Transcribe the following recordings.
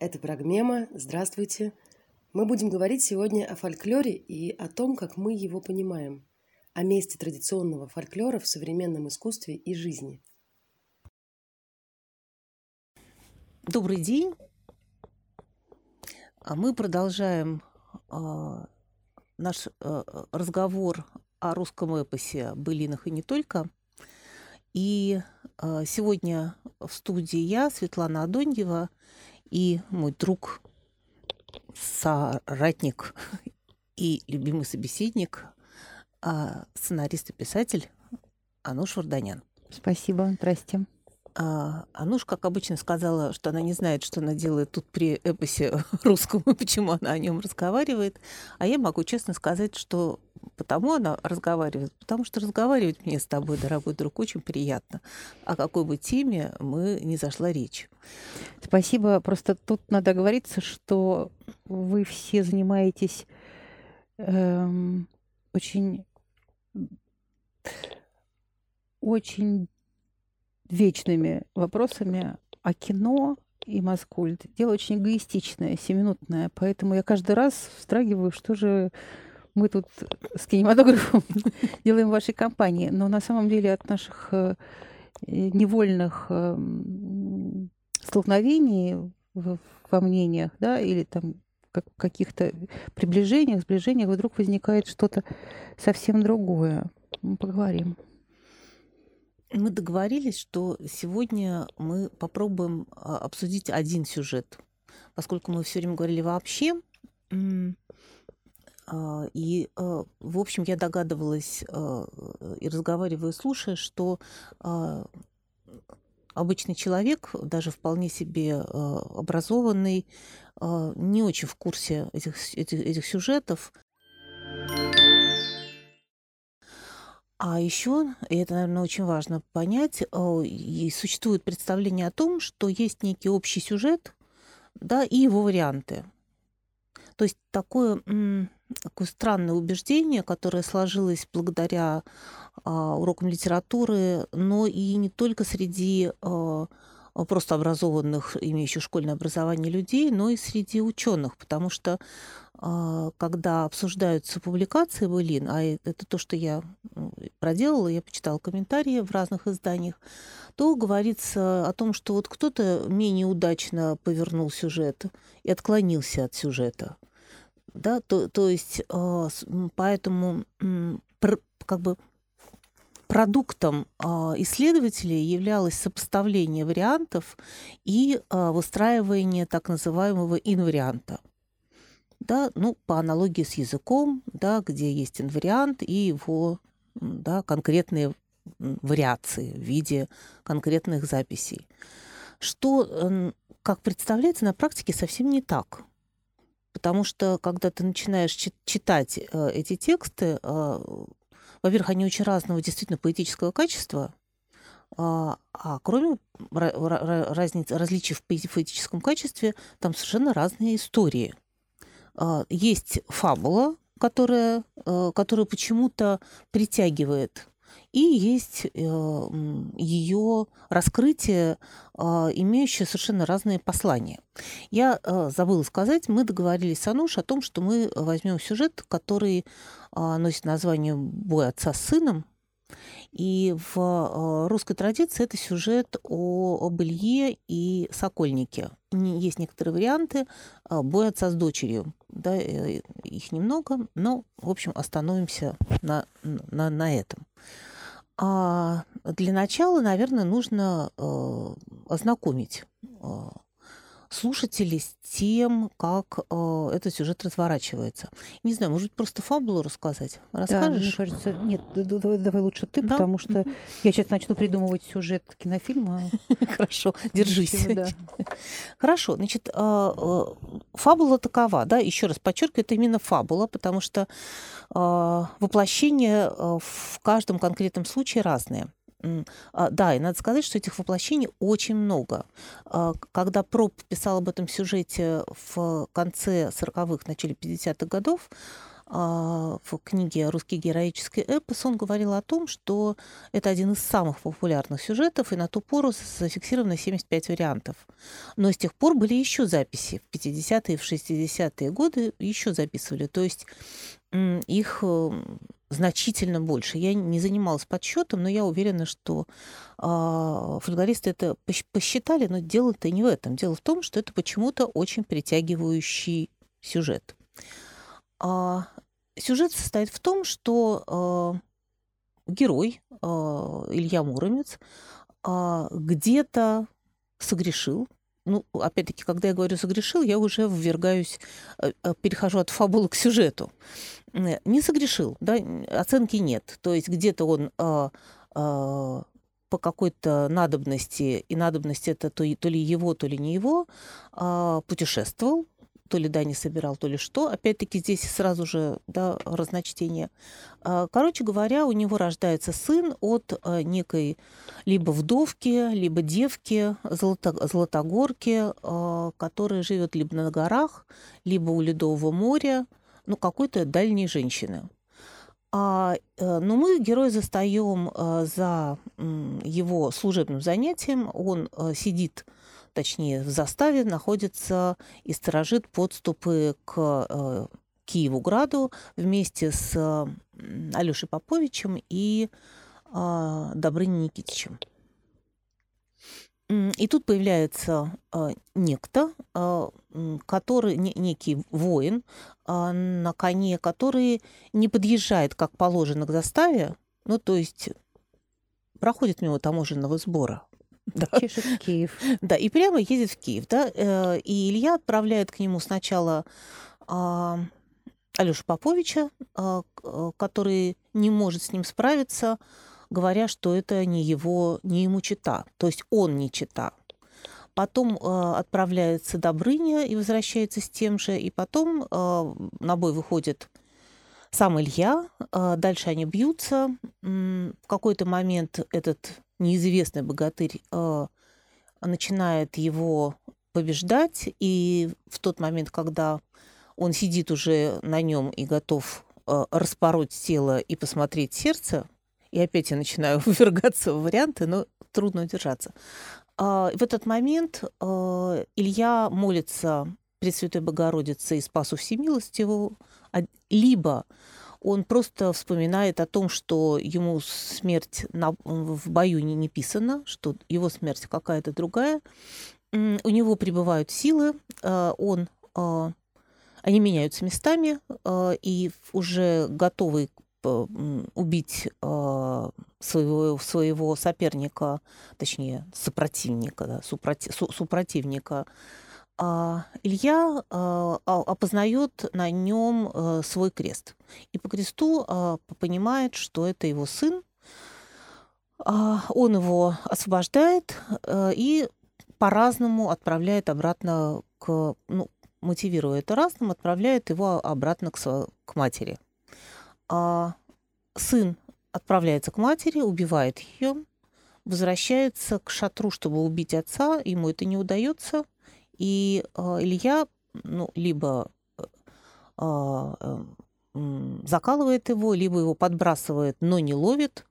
Это Прогмема. Здравствуйте. Мы будем говорить сегодня о фольклоре и о том, как мы его понимаем, о месте традиционного фольклора в современном искусстве и жизни. Добрый день. А Мы продолжаем э, наш э, разговор о русском эпосе, былинах и не только. И э, сегодня в студии я, Светлана Адоньева, и мой друг, соратник и любимый собеседник, а, сценарист и писатель Ануш Варданян. Спасибо, здрасте. А, Ануш, как обычно, сказала, что она не знает, что она делает тут при эпосе русском и почему она о нем разговаривает. А я могу честно сказать, что потому она разговаривает, потому что разговаривать мне с тобой, дорогой друг, очень приятно. О какой бы теме мы не зашла речь. Спасибо. Просто тут надо говориться, что вы все занимаетесь эм, очень очень вечными вопросами о кино и Маскульт. Дело очень эгоистичное, семинутное, поэтому я каждый раз встрагиваю, что же мы тут с кинематографом делаем вашей компании. Но на самом деле от наших э, невольных э, столкновений во мнениях, да, или там как, каких-то приближениях, сближениях вдруг возникает что-то совсем другое. Мы поговорим. Мы договорились, что сегодня мы попробуем а, обсудить один сюжет, поскольку мы все время говорили вообще. А, И, а, в общем, я догадывалась а, и разговаривая, слушая, что обычный человек, даже вполне себе образованный, не очень в курсе этих, этих, этих сюжетов. А еще, и это, наверное, очень важно понять, и существует представление о том, что есть некий общий сюжет, да, и его варианты. То есть такое, такое странное убеждение, которое сложилось благодаря а, урокам литературы, но и не только среди а, просто образованных, имеющих школьное образование людей, но и среди ученых, потому что а, когда обсуждаются публикации былин, а это то, что я проделала, я почитала комментарии в разных изданиях, то говорится о том, что вот кто-то менее удачно повернул сюжет и отклонился от сюжета. Да, то, то есть а, поэтому как бы продуктом а, исследователей являлось сопоставление вариантов и а, выстраивание так называемого инварианта. Да, ну, по аналогии с языком, да, где есть инвариант и его да, конкретные вариации в виде конкретных записей. Что, как представляется, на практике совсем не так. Потому что, когда ты начинаешь чит- читать э, эти тексты, э, во-первых, они очень разного действительно поэтического качества, а, а кроме ра- ра- ра- разниц, различий в поэ- поэтическом качестве, там совершенно разные истории. А, Есть фабула, которая, э, которая почему-то притягивает, и есть ее раскрытие, а, имеющее совершенно разные послания. Я э, забыла сказать, мы договорились с Ануш о том, что мы возьмем сюжет, который а, носит название «Бой отца с сыном», и в э, русской традиции это сюжет о, об и Сокольнике. Есть некоторые варианты а, «Бой отца с дочерью». Да, э, их немного, но, в общем, остановимся на, на, на этом. А для начала, наверное, нужно э, ознакомить э, слушателей с тем, как э, этот сюжет разворачивается. Не знаю, может быть, просто фабулу рассказать? Да, мне Расскажешь? кажется, нет, давай, давай лучше ты, Да? потому что я сейчас начну придумывать сюжет кинофильма. Хорошо, держись. Хорошо, значит, а, а, фабула такова, да, еще раз подчеркиваю, это именно фабула, потому что воплощения а, в каждом конкретном случае разные. А, Да, и надо сказать, что этих воплощений очень много. А, Когда Проб писал об этом сюжете в конце 40-х, начале 50-х годов, в книге «Русский героический эпос» он говорил о том, что это один из самых популярных сюжетов, и на ту пору зафиксировано 75 вариантов. Но с тех пор были еще записи. В 50-е и в 60-е годы еще записывали. То есть их эм, значительно больше. Я не занималась подсчетом, но я уверена, что э, фольклористы это посчитали, но дело-то не в этом. Дело в том, что это почему-то очень притягивающий сюжет. А, сюжет состоит в том, что э, герой э, Илья Муромец э, где-то согрешил, ну, опять-таки, когда я говорю согрешил, я уже ввергаюсь, э, э, перехожу от фабулы к сюжету. Не согрешил, да, оценки нет. То есть где-то он а, а, по какой-то надобности, и надобность это то, то ли его, то ли не его, а, путешествовал, то ли да, не собирал, то ли что. Опять-таки здесь сразу же да, разночтение. А, короче говоря, у него рождается сын от а, некой либо вдовки, либо девки, золото, золотогорки, а, которая живет либо на горах, либо у Ледового моря, ну, какой-то дальней женщины. А, э, но мы героя застаем за его служебным занятием. Он сидит точнее, в заставе находится и сторожит подступы к э, Киеву-Граду вместе с Алешей Поповичем и э, Добрыней Никитичем. И тут появляется э, некто, э, который, не, некий воин э, на коне, который не подъезжает, как положено, к заставе, ну, то есть проходит мимо таможенного сбора. Да. Чешет Киев. Да, и прямо едет в Киев. Да? Э, и Илья отправляет к нему сначала а, Алёшу Поповича, а, э, который не может с ним справиться, говоря, что это не его, не ему чита. То есть он не чита. Потом э, отправляется Добрыня и возвращается с тем же. И потом э, на бой выходит сам Илья. Э, дальше они бьются. В какой-то момент этот неизвестный богатырь э, начинает его побеждать, и в тот момент, когда он сидит уже на нем и готов э, распороть тело и посмотреть сердце, и опять я начинаю ввергаться в варианты, но трудно удержаться. Э, в этот момент э, Илья молится Пресвятой Богородице и Спасу Всемилостиву, либо он просто вспоминает о том, что ему смерть на, в бою не, не писана, что его смерть какая-то другая. У него прибывают силы, э, он, э, они меняются местами, э, и уже готовый убить своего, своего соперника, точнее, сопротивника, да, супротив, супротивника, а, Илья а, опознает на нем э, свой крест. И по кресту а, понимает, что это его сын. Он его освобождает э, и по-разному отправляет обратно к... Ну, мотивируя это разным, отправляет его обратно к, к матери. А сын отправляется к матери, убивает ее, возвращается к шатру, чтобы убить отца. Ему это не удается – и э, Илья, ну, либо э, э, закалывает его, либо его подбрасывает, но не ловит,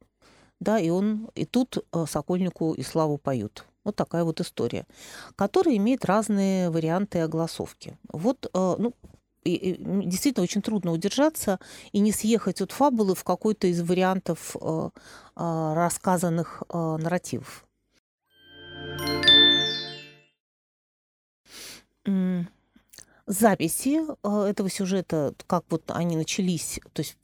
да, и он, и тут э, Сокольнику и Славу поют. Вот такая вот история, которая имеет разные варианты огласовки. Вот, э, ну, и, и, действительно очень трудно удержаться и не съехать от фабулы в какой-то из вариантов э, э, рассказанных э, нарративов. Записи э, этого сюжета, как вот они начались, то есть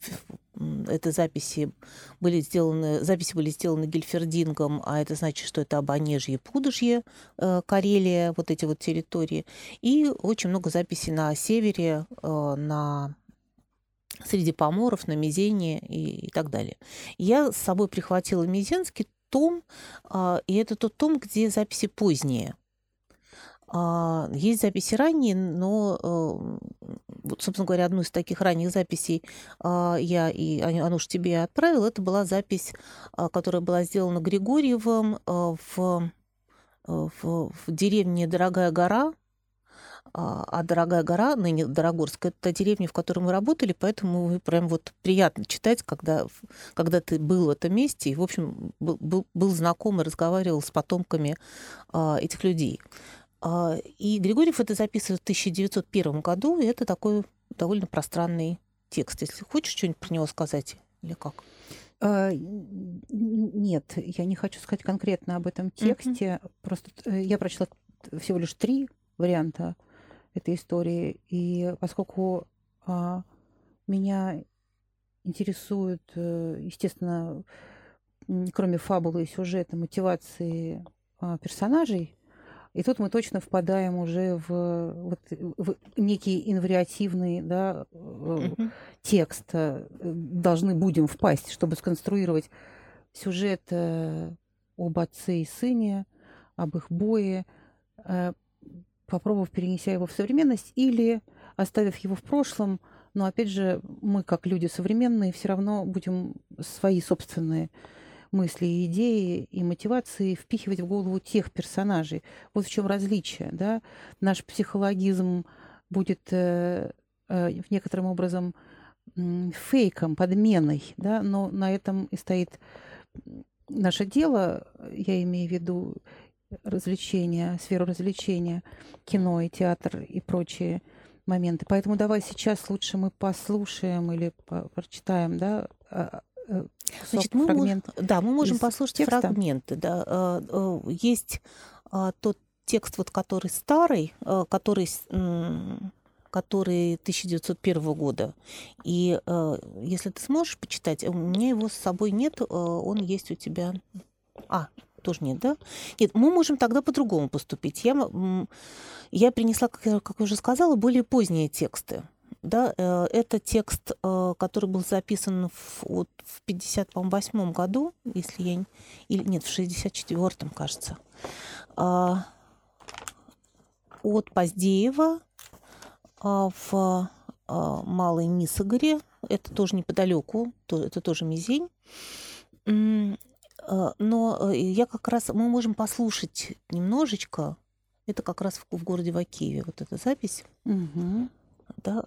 это записи были сделаны, записи были сделаны Гельфердингом, а это значит, что это Абанежье, Пудожье, э, Карелия, вот эти вот территории. И очень много записей на севере, э, на среди поморов, на Мизене и, и так далее. Я с собой прихватила Мизенский том, а, и это тот том, где записи поздние – а, есть записи ранние, но, вот, собственно говоря, одну из таких ранних записей а, я и Ануш тебе отправила. Это была запись, а, которая была сделана Григорьевым в, в, в деревне Дорогая гора А, а Дорогая гора, ныне Дорогорск, это деревня, в которой мы работали, поэтому прям вот приятно читать, когда, когда ты был в этом месте и, в общем, был, был, был знаком и разговаривал с потомками а, этих людей. А, и Григорьев это записывает в 1901 году, и это такой довольно пространный текст. Если хочешь что-нибудь про него сказать или как? А, нет, я не хочу сказать конкретно об этом тексте. Mm-hmm. Просто э, я прочла всего лишь три варианта этой истории. И поскольку а, меня интересует, э, естественно, кроме фабулы и сюжета, мотивации персонажей, и тут мы точно впадаем уже в, вот, в некий инвариативный да, mm-hmm. текст. Э, должны будем впасть, чтобы сконструировать сюжет об отце и сыне, об их бое, попробовав перенеся его в современность или оставив его в прошлом, но опять же мы, как люди современные, все равно будем свои собственные мысли и идеи и мотивации впихивать в голову тех персонажей. Вот в чем различие. Да? Наш психологизм будет э, э, в некотором образом э, фейком, подменой, да? но на этом и стоит наше дело, я имею в виду развлечения, сферу развлечения, кино и театр и прочие моменты. Поэтому давай сейчас лучше мы послушаем или прочитаем, да, а, а, э, Значит, мы фрагмент можем, да, мы можем послушать текста. фрагменты. Да. А, есть тот текст, вот, который старый, который который 1901 года. И э, если ты сможешь почитать, у меня его с собой нет, он есть у тебя. А, тоже нет, да? Нет, мы можем тогда по-другому поступить. Я, я принесла, как я, как я уже сказала, более поздние тексты. Да, э, это текст, э, который был записан в, вот, в 58 году, если я... Или нет, в 64-м, кажется. А, от Поздеева а, в а, Малой Нисогоре. Это тоже неподалеку, это тоже Мизень. Но э, я как раз, мы можем послушать немножечко, это как раз в, в городе Вакиеве, вот эта запись. Угу. Да,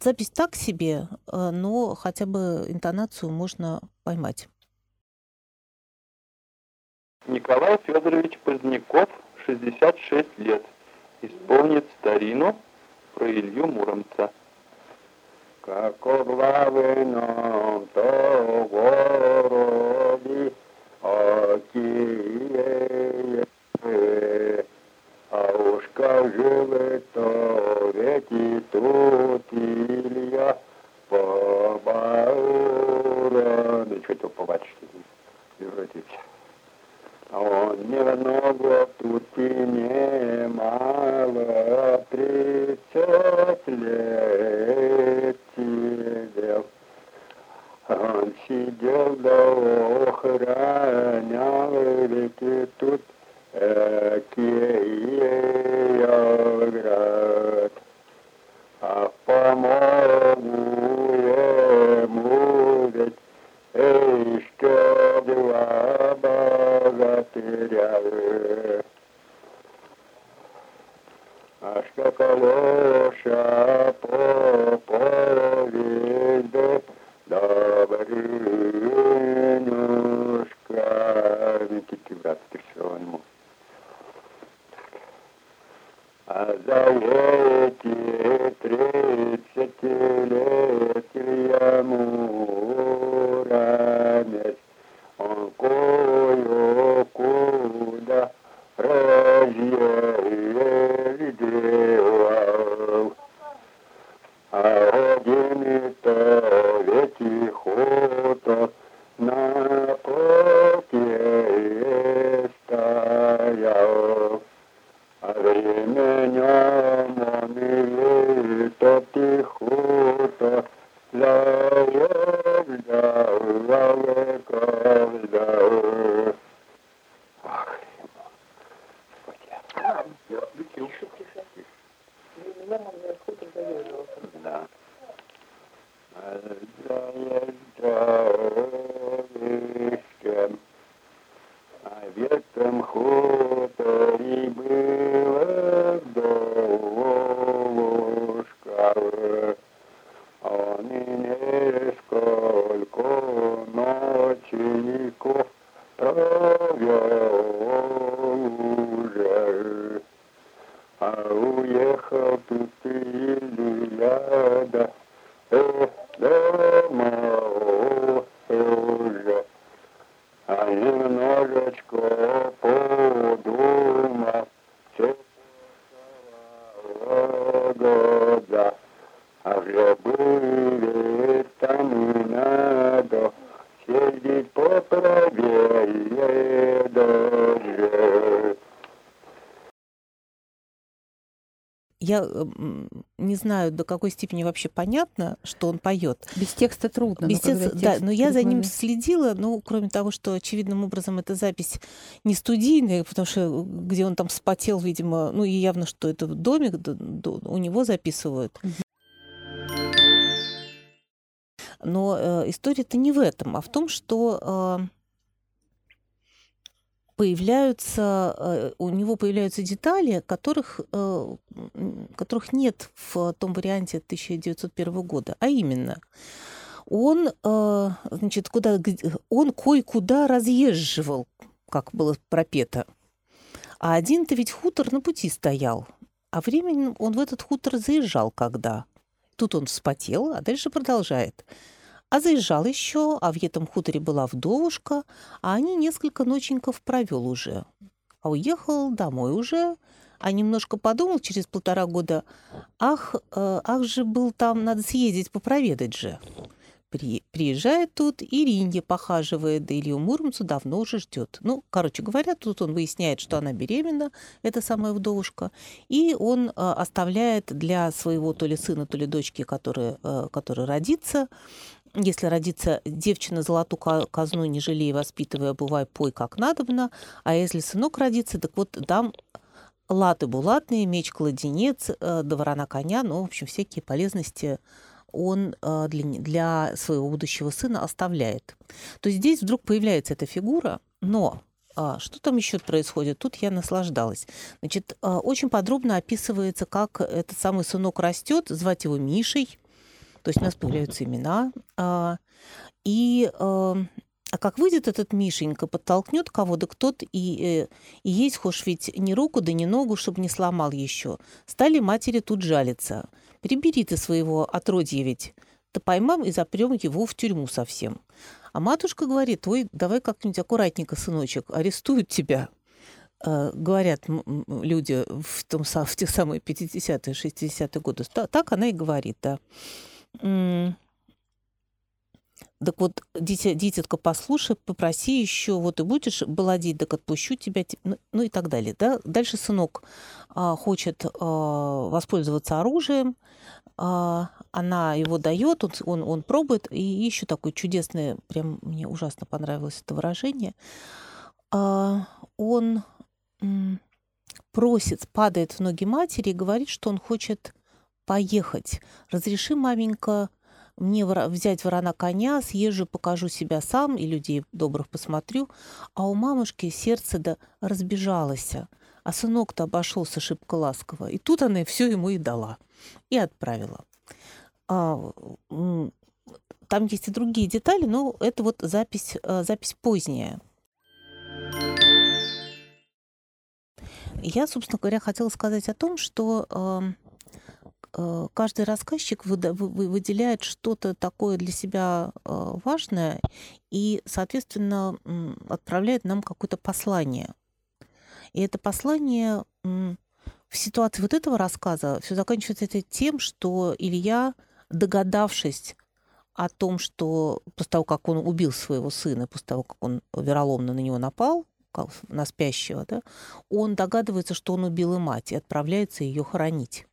запись так себе, э, но хотя бы интонацию можно поймать. Николай Федорович Поздняков, 66 лет, исполнит старину про Илью Муромца. Как оглавленном то городе, Акиее, а уж как живы то ведь и тут Илья побаура, да что-то по батюшке, превратится. А он немного тут и немало, тридцать лет сидел. Он сидел да охранял реки тут Киевград. А помогу ему ведь еще два богатыря. А что Encore я не знаю, до какой степени вообще понятно, что он поет. Без текста трудно. Без текста, да, но я за ним следила, ну, кроме того, что очевидным образом эта запись не студийная, потому что где он там спотел, видимо, ну, и явно, что это домик у него записывают. Но э, история-то не в этом, а в том, что э, появляются, э, у него появляются детали, которых, э, которых нет в том варианте 1901 года. А именно, он, э, значит, куда, он кое-куда разъезживал, как было пропето. А один-то ведь хутор на пути стоял. А временем он в этот хутор заезжал когда. Тут он вспотел, а дальше продолжает. А заезжал еще, а в этом хуторе была вдовушка, а они несколько ноченьков провел уже. А уехал домой уже, а немножко подумал через полтора года, ах, э, ах же был там, надо съездить попроведать же. При, приезжает тут, и Ринья похаживает, да Илью Муромцу давно уже ждет. Ну, короче говоря, тут он выясняет, что она беременна, эта самая вдовушка, и он э, оставляет для своего то ли сына, то ли дочки, который, э, который родится, если родится девчина, золотую казну не жалей, воспитывая, бывай, пой как надобно. А если сынок родится, так вот дам латы булатные, меч-кладенец, э, до ворона коня, ну, в общем, всякие полезности он э, для, для своего будущего сына оставляет. То есть здесь вдруг появляется эта фигура, но а, что там еще происходит? Тут я наслаждалась. Значит, э, очень подробно описывается, как этот самый сынок растет, звать его Мишей, то есть у нас появляются имена. А, и а, а как выйдет этот Мишенька, подтолкнет кого, да кто-то и, э, и есть хошь ведь ни руку, да ни ногу, чтобы не сломал еще. Стали матери тут жалиться. Прибери ты своего отродья ведь, да поймам и запрем его в тюрьму совсем. А матушка говорит, ой, давай как-нибудь аккуратненько, сыночек, арестуют тебя. Э, говорят люди в, том, в те самые 50-е, 60-е годы. Так она и говорит, да. Так вот, дитя, дитятка, послушай, попроси еще, вот и будешь баладить, так отпущу тебя, ну, ну и так далее. Да? Дальше сынок а, хочет а, воспользоваться оружием, а, она его дает, он, он, он пробует, и еще такое чудесное, прям мне ужасно понравилось это выражение, а, он м, просит, падает в ноги матери и говорит, что он хочет поехать. Разреши, маменька, мне взять ворона коня, съезжу, покажу себя сам и людей добрых посмотрю. А у мамушки сердце да разбежалось. А сынок-то обошелся шибко ласково. И тут она все ему и дала. И отправила. А, там есть и другие детали, но это вот запись, а, запись поздняя. Я, собственно говоря, хотела сказать о том, что Э, каждый рассказчик выделяет что-то такое для себя э, важное и, соответственно, отправляет нам какое-то послание. И это послание в ситуации вот этого рассказа все заканчивается тем, что Илья, догадавшись о том, что после того, как он убил своего сына, после того, как он вероломно на него напал, на спящего, да, он догадывается, что он убил и мать, и отправляется ее хоронить.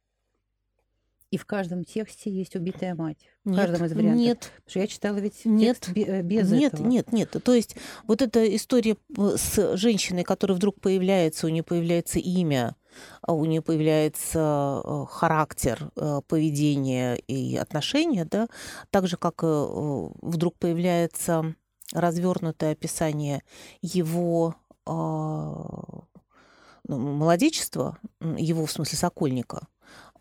И в каждом тексте есть убитая мать. В нет, каждом из вариантов. Нет. Потому что я читала ведь нет, э, без нет, этого. Нет, нет, нет. То есть вот эта история э, с женщиной, которая вдруг появляется, у нее появляется имя, а у нее появляется э, характер, поведение и отношения, да, так же, как вдруг появляется развернутое описание его а, ну, молодечества, его, в смысле, сокольника,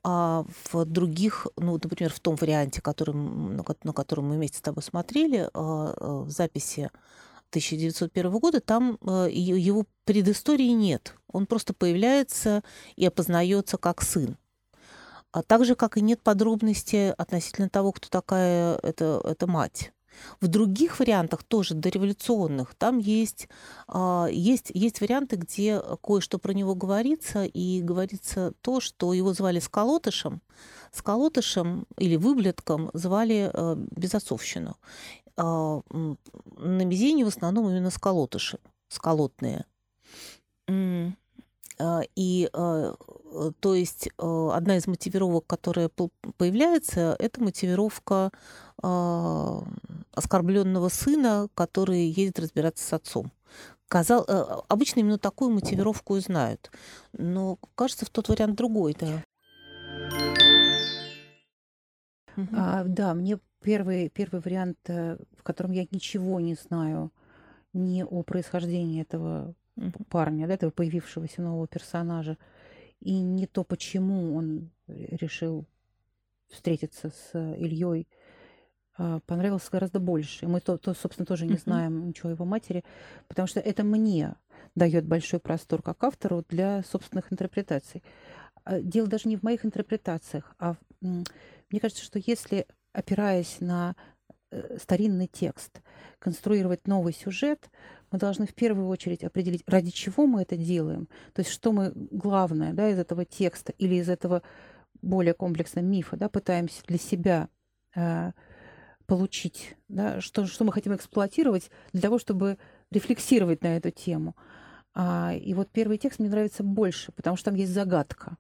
а в других, ну, например, в том варианте, который, на котором мы вместе с тобой смотрели, а, а, в записи 1901 года, там а, его предыстории нет. Он просто появляется и опознается как сын. А так же, как и нет подробностей относительно того, кто такая эта, эта мать. В других вариантах, тоже дореволюционных, там есть, а, есть, есть варианты, где кое-что про него говорится, и говорится то, что его звали Сколотышем. Сколотышем или выблетком звали э, безотцовщину. А, на Мизине в основном именно сколотыши, сколотные. А, и а, то есть одна из мотивировок, которая появляется, это мотивировка оскорбленного сына, который едет разбираться с отцом. Казал, обычно именно такую мотивировку и знают. Но кажется, в тот вариант другой, да. А, да, мне первый, первый вариант, э, в котором я ничего не знаю ни о происхождении этого парня, да, этого появившегося нового персонажа, и не то, почему он решил встретиться с Ильей, а, понравился гораздо больше. И мы, то, то, собственно, тоже не знаем ничего о его матери, потому что это мне дает большой простор как автору для собственных интерпретаций. А, дело даже не в моих интерпретациях, а мне кажется, что если, опираясь на э, старинный текст, конструировать новый сюжет, мы должны в первую очередь определить, ради чего мы это делаем. То есть что мы главное да, из этого текста или из этого более комплексного мифа да, пытаемся для себя э, получить, да, что, что мы хотим эксплуатировать для того, чтобы рефлексировать на эту тему. А, и вот первый текст мне нравится больше, потому что там есть загадка.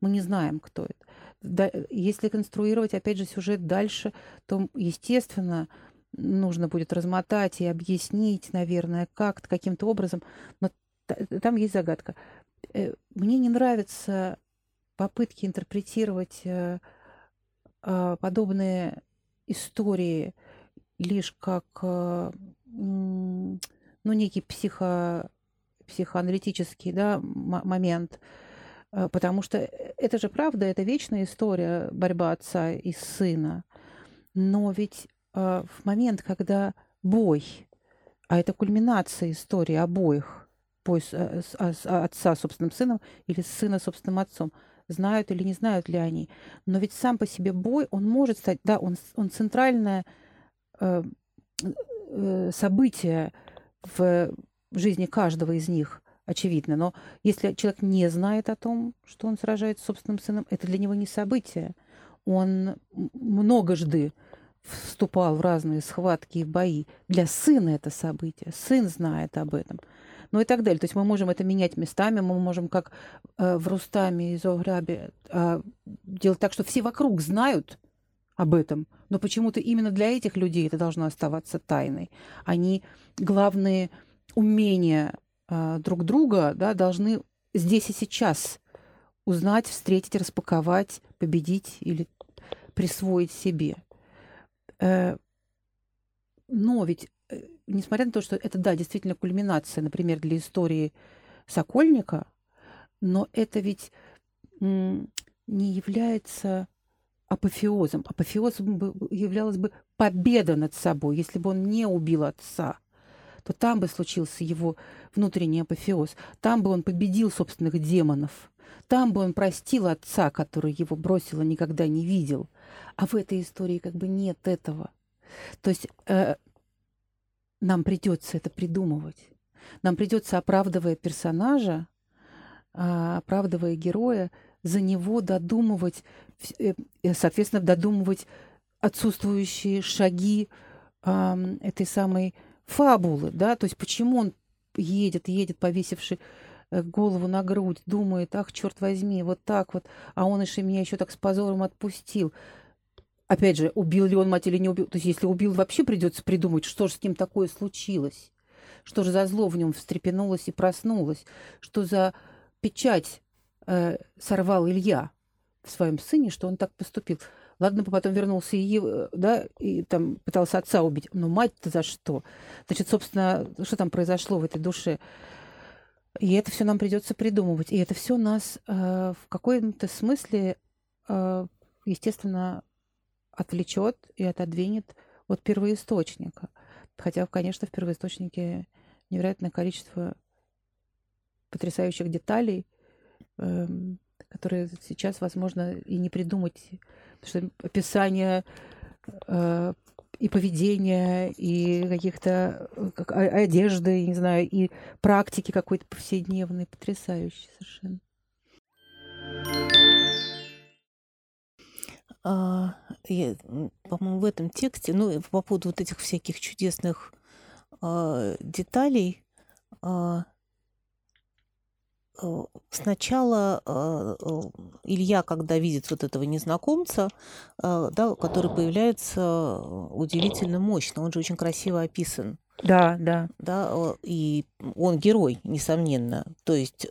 Мы не знаем, кто это. Да, если конструировать, опять же, сюжет дальше, то, естественно, нужно будет размотать и объяснить, наверное, как каким-то образом. Но там есть загадка. Э, мне не нравятся попытки интерпретировать э, а, подобные истории лишь как э, ну, некий психо, психоаналитический да, момент, потому что это же правда, это вечная история борьба отца и сына. Но ведь в момент, когда бой, а это кульминация истории обоих, бой с, э, с, а, с отца собственным сыном или сына собственным отцом, знают или не знают ли они. Но ведь сам по себе бой, он может стать, да, он, он центральное э, э, событие в жизни каждого из них, очевидно. Но если человек не знает о том, что он сражается с собственным сыном, это для него не событие. Он многожды вступал в разные схватки и бои. Для сына это событие. Сын знает об этом. Ну и так далее. То есть мы можем это менять местами, мы можем, как э, в Рустаме и Зограбе, э, делать так, что все вокруг знают об этом, но почему-то именно для этих людей это должно оставаться тайной. Они главные умения э, друг друга да, должны здесь и сейчас узнать, встретить, распаковать, победить или присвоить себе. Э, но ведь, несмотря на то, что это, да, действительно кульминация, например, для истории Сокольника, но это ведь не является апофеозом. Апофеозом являлась бы победа над собой. Если бы он не убил отца, то там бы случился его внутренний апофеоз. Там бы он победил собственных демонов. Там бы он простил отца, который его бросил и никогда не видел. А в этой истории как бы нет этого. То есть э, нам придется это придумывать. Нам придется, оправдывая персонажа, э, оправдывая героя, за него додумывать, э, э, соответственно, додумывать отсутствующие шаги этой самой фабулы, да, то есть почему он едет, едет, повесивший Э, голову на грудь, думает, ах, черт возьми, вот так вот, а он еще меня еще так с позором отпустил. Опять же, убил ли он мать или не убил? То есть, если убил, вообще придется придумать, что же с ним такое случилось. Что же за зло в нем встрепенулось и проснулось? Что за печать э, сорвал Илья в своем сыне, что он так поступил? Ладно, потом вернулся и, да, и там пытался отца убить. Но мать-то за что? Значит, собственно, что там произошло в этой душе? И это все нам придется придумывать. И это все нас э, в каком-то смысле, э, естественно, отвлечет и отодвинет от первоисточника. Хотя, конечно, в первоисточнике невероятное количество потрясающих деталей, э, которые сейчас, возможно, и не придумать. Потому что описание э, и поведения, и каких-то как, одежды, не знаю, и практики какой-то повседневной, потрясающей совершенно. А, я, по-моему, в этом тексте, ну, по поводу вот этих всяких чудесных а, деталей, а, э, сначала э, э, Илья, когда видит вот этого незнакомца, да, который появляется удивительно мощно, он же очень красиво описан. Да, да. Да, и он герой, несомненно. То есть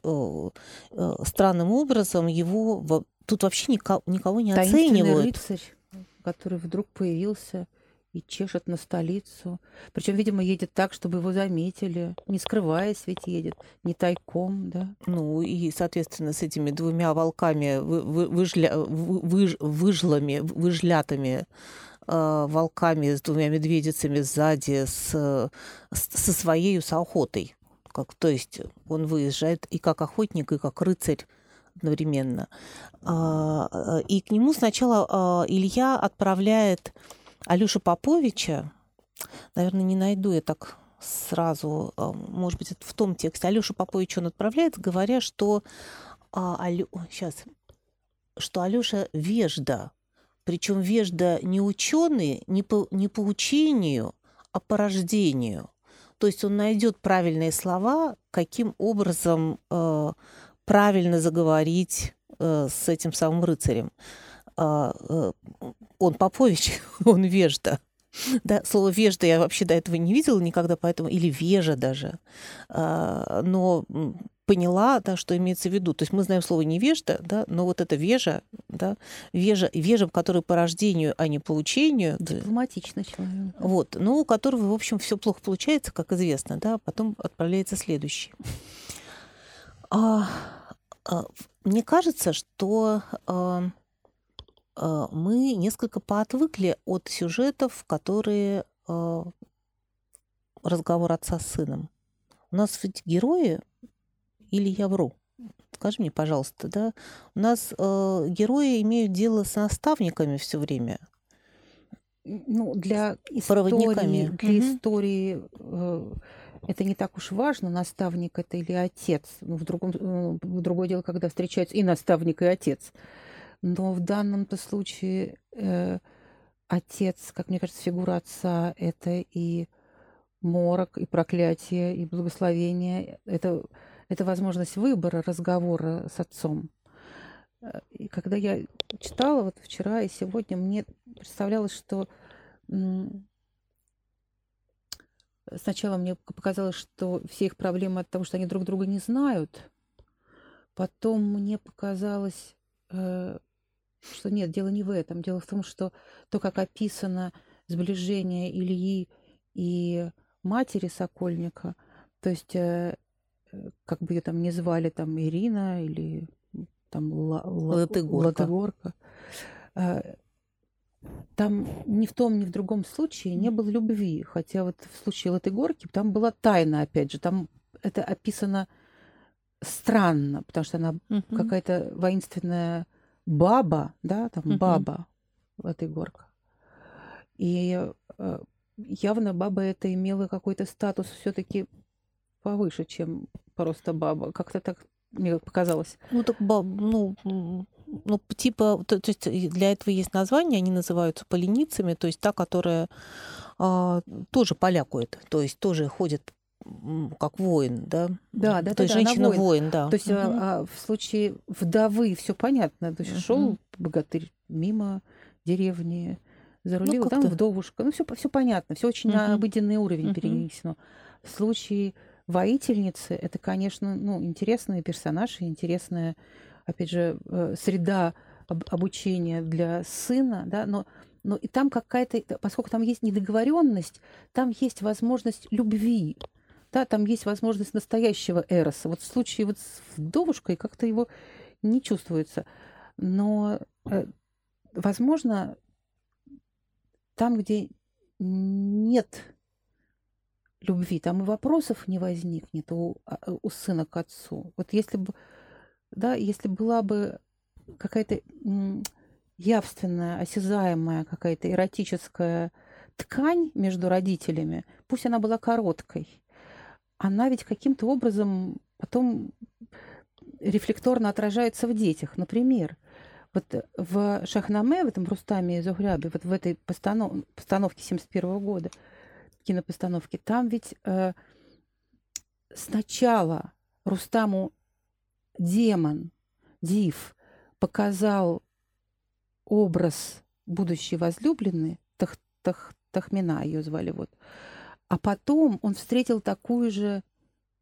странным образом его тут вообще никого, никого не оценивают. рыцарь, который вдруг появился и чешет на столицу. Причем, видимо, едет так, чтобы его заметили, не скрываясь, ведь едет, не тайком, да. Ну и, соответственно, с этими двумя волками, выжля, выж, выжлами, выжлятыми э, волками, с двумя медведицами сзади, с, со своей с охотой. Как, то есть он выезжает и как охотник, и как рыцарь одновременно. А, э, и к нему сначала а, Илья отправляет Алёшу Поповича, наверное, не найду я так сразу, а, может быть, это в том тексте. Алёшу Попович он отправляет, говоря, что Алё... сейчас, что Алёша вежда, причем вежда не ученый, не по, не по учению, а по рождению. То есть он найдет правильные слова, каким образом э, правильно заговорить э, с этим самым рыцарем. А, э, он Попович, он вежда. Да, слово вежда я вообще до этого не видела никогда, поэтому или вежа даже. А, но поняла, да, что имеется в виду. То есть мы знаем слово невежда, да, но вот это вежа, да, вежа, вежа, который по рождению, а не по учению. Дипломатичный человек. Вот, но у которого, в общем, все плохо получается, как известно, да, потом отправляется следующий. А, а, мне кажется, что а, мы несколько поотвыкли от сюжетов, которые разговор отца с сыном. У нас ведь герои, или я вру, скажи мне, пожалуйста, да, у нас э, герои имеют дело с наставниками все время. Ну, для истории, для угу. истории э, это не так уж важно, наставник это или отец. Ну, в другом, э, другое дело, когда встречаются и наставник, и отец. Но в данном-то случае э, отец, как мне кажется, фигура отца – это и морок, и проклятие, и благословение. Это, это возможность выбора, разговора с отцом. Э, и когда я читала вот вчера и сегодня, мне представлялось, что сначала мне показалось, что все их проблемы от того, что они друг друга не знают. Потом мне показалось, э, что нет, дело не в этом. Дело в том, что то, как описано сближение Ильи и матери Сокольника, то есть, э, э, как бы ее там не звали, там Ирина или там Латыгорка, Латыгорка э, там ни в том, ни в другом случае не было любви. Хотя вот в случае Латыгорки там была тайна, опять же. Там это описано странно, потому что она угу. какая-то воинственная баба, да, там угу. баба горке. И э, явно баба это имела какой-то статус все-таки повыше, чем просто баба. Как-то так мне показалось. Ну так баб, ну, ну типа, то, то есть для этого есть название, они называются поленицами, то есть та, которая а, тоже полякует, то есть тоже ходит как воин, да? Да, да, то есть да, женщина-воин, да. То есть угу. а, а, в случае вдовы все понятно. То есть угу. шел богатырь мимо деревни, зарулил, ну, там вдовушка. Ну, все, все понятно, все очень угу. на обыденный уровень угу. перенесено. В случае воительницы это, конечно, ну, интересный персонаж и интересная, опять же, э, среда обучения для сына, да, но но и там какая-то, поскольку там есть недоговоренность, там есть возможность любви, да, там есть возможность настоящего эроса. Вот в случае вот с вдовушкой как-то его не чувствуется. Но, э, возможно, там, где нет любви, там и вопросов не возникнет у, а, у сына к отцу. Вот если бы, да, если была бы какая-то явственная, осязаемая какая-то эротическая ткань между родителями, пусть она была короткой, она ведь каким-то образом потом рефлекторно отражается в детях. Например, вот в Шахнаме, в этом Рустаме и Зугрябе, вот в этой постанов... постановке 71 года, кинопостановке, там ведь э, сначала Рустаму демон, Див, показал образ будущей возлюбленной, Тах, Тах, Тахмина ее звали вот, а потом он встретил такую же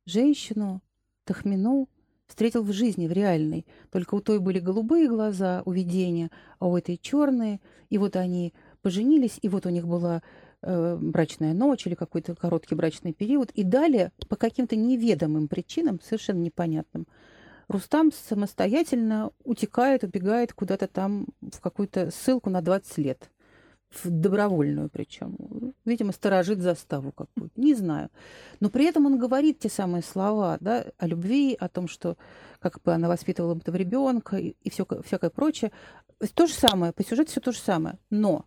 женщину, Тахмину, встретил в жизни, в реальной. Только у той были голубые глаза, у видения, а у этой черные. И вот они поженились, и вот у них была э, брачная ночь или какой-то короткий брачный период. И далее, по каким-то неведомым причинам, совершенно непонятным, Рустам самостоятельно утекает, убегает куда-то там в какую-то ссылку на 20 лет в добровольную причем. Видимо, сторожит заставу какую-то. Не знаю. Но при этом он говорит те самые слова да, о любви, о том, что как бы она воспитывала этого ребенка и, и все, всякое прочее. То же самое, по сюжету все то же самое. Но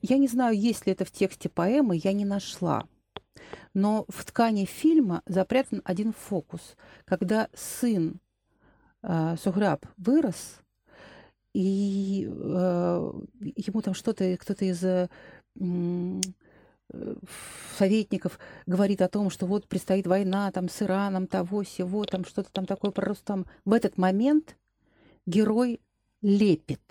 я не знаю, есть ли это в тексте поэмы, я не нашла. Но в ткани фильма запрятан один фокус. Когда сын Суграб вырос, и э, ему там что-то, кто-то из э, советников говорит о том, что вот предстоит война там с Ираном, того, сего, там что-то там такое про там. В этот момент герой лепит.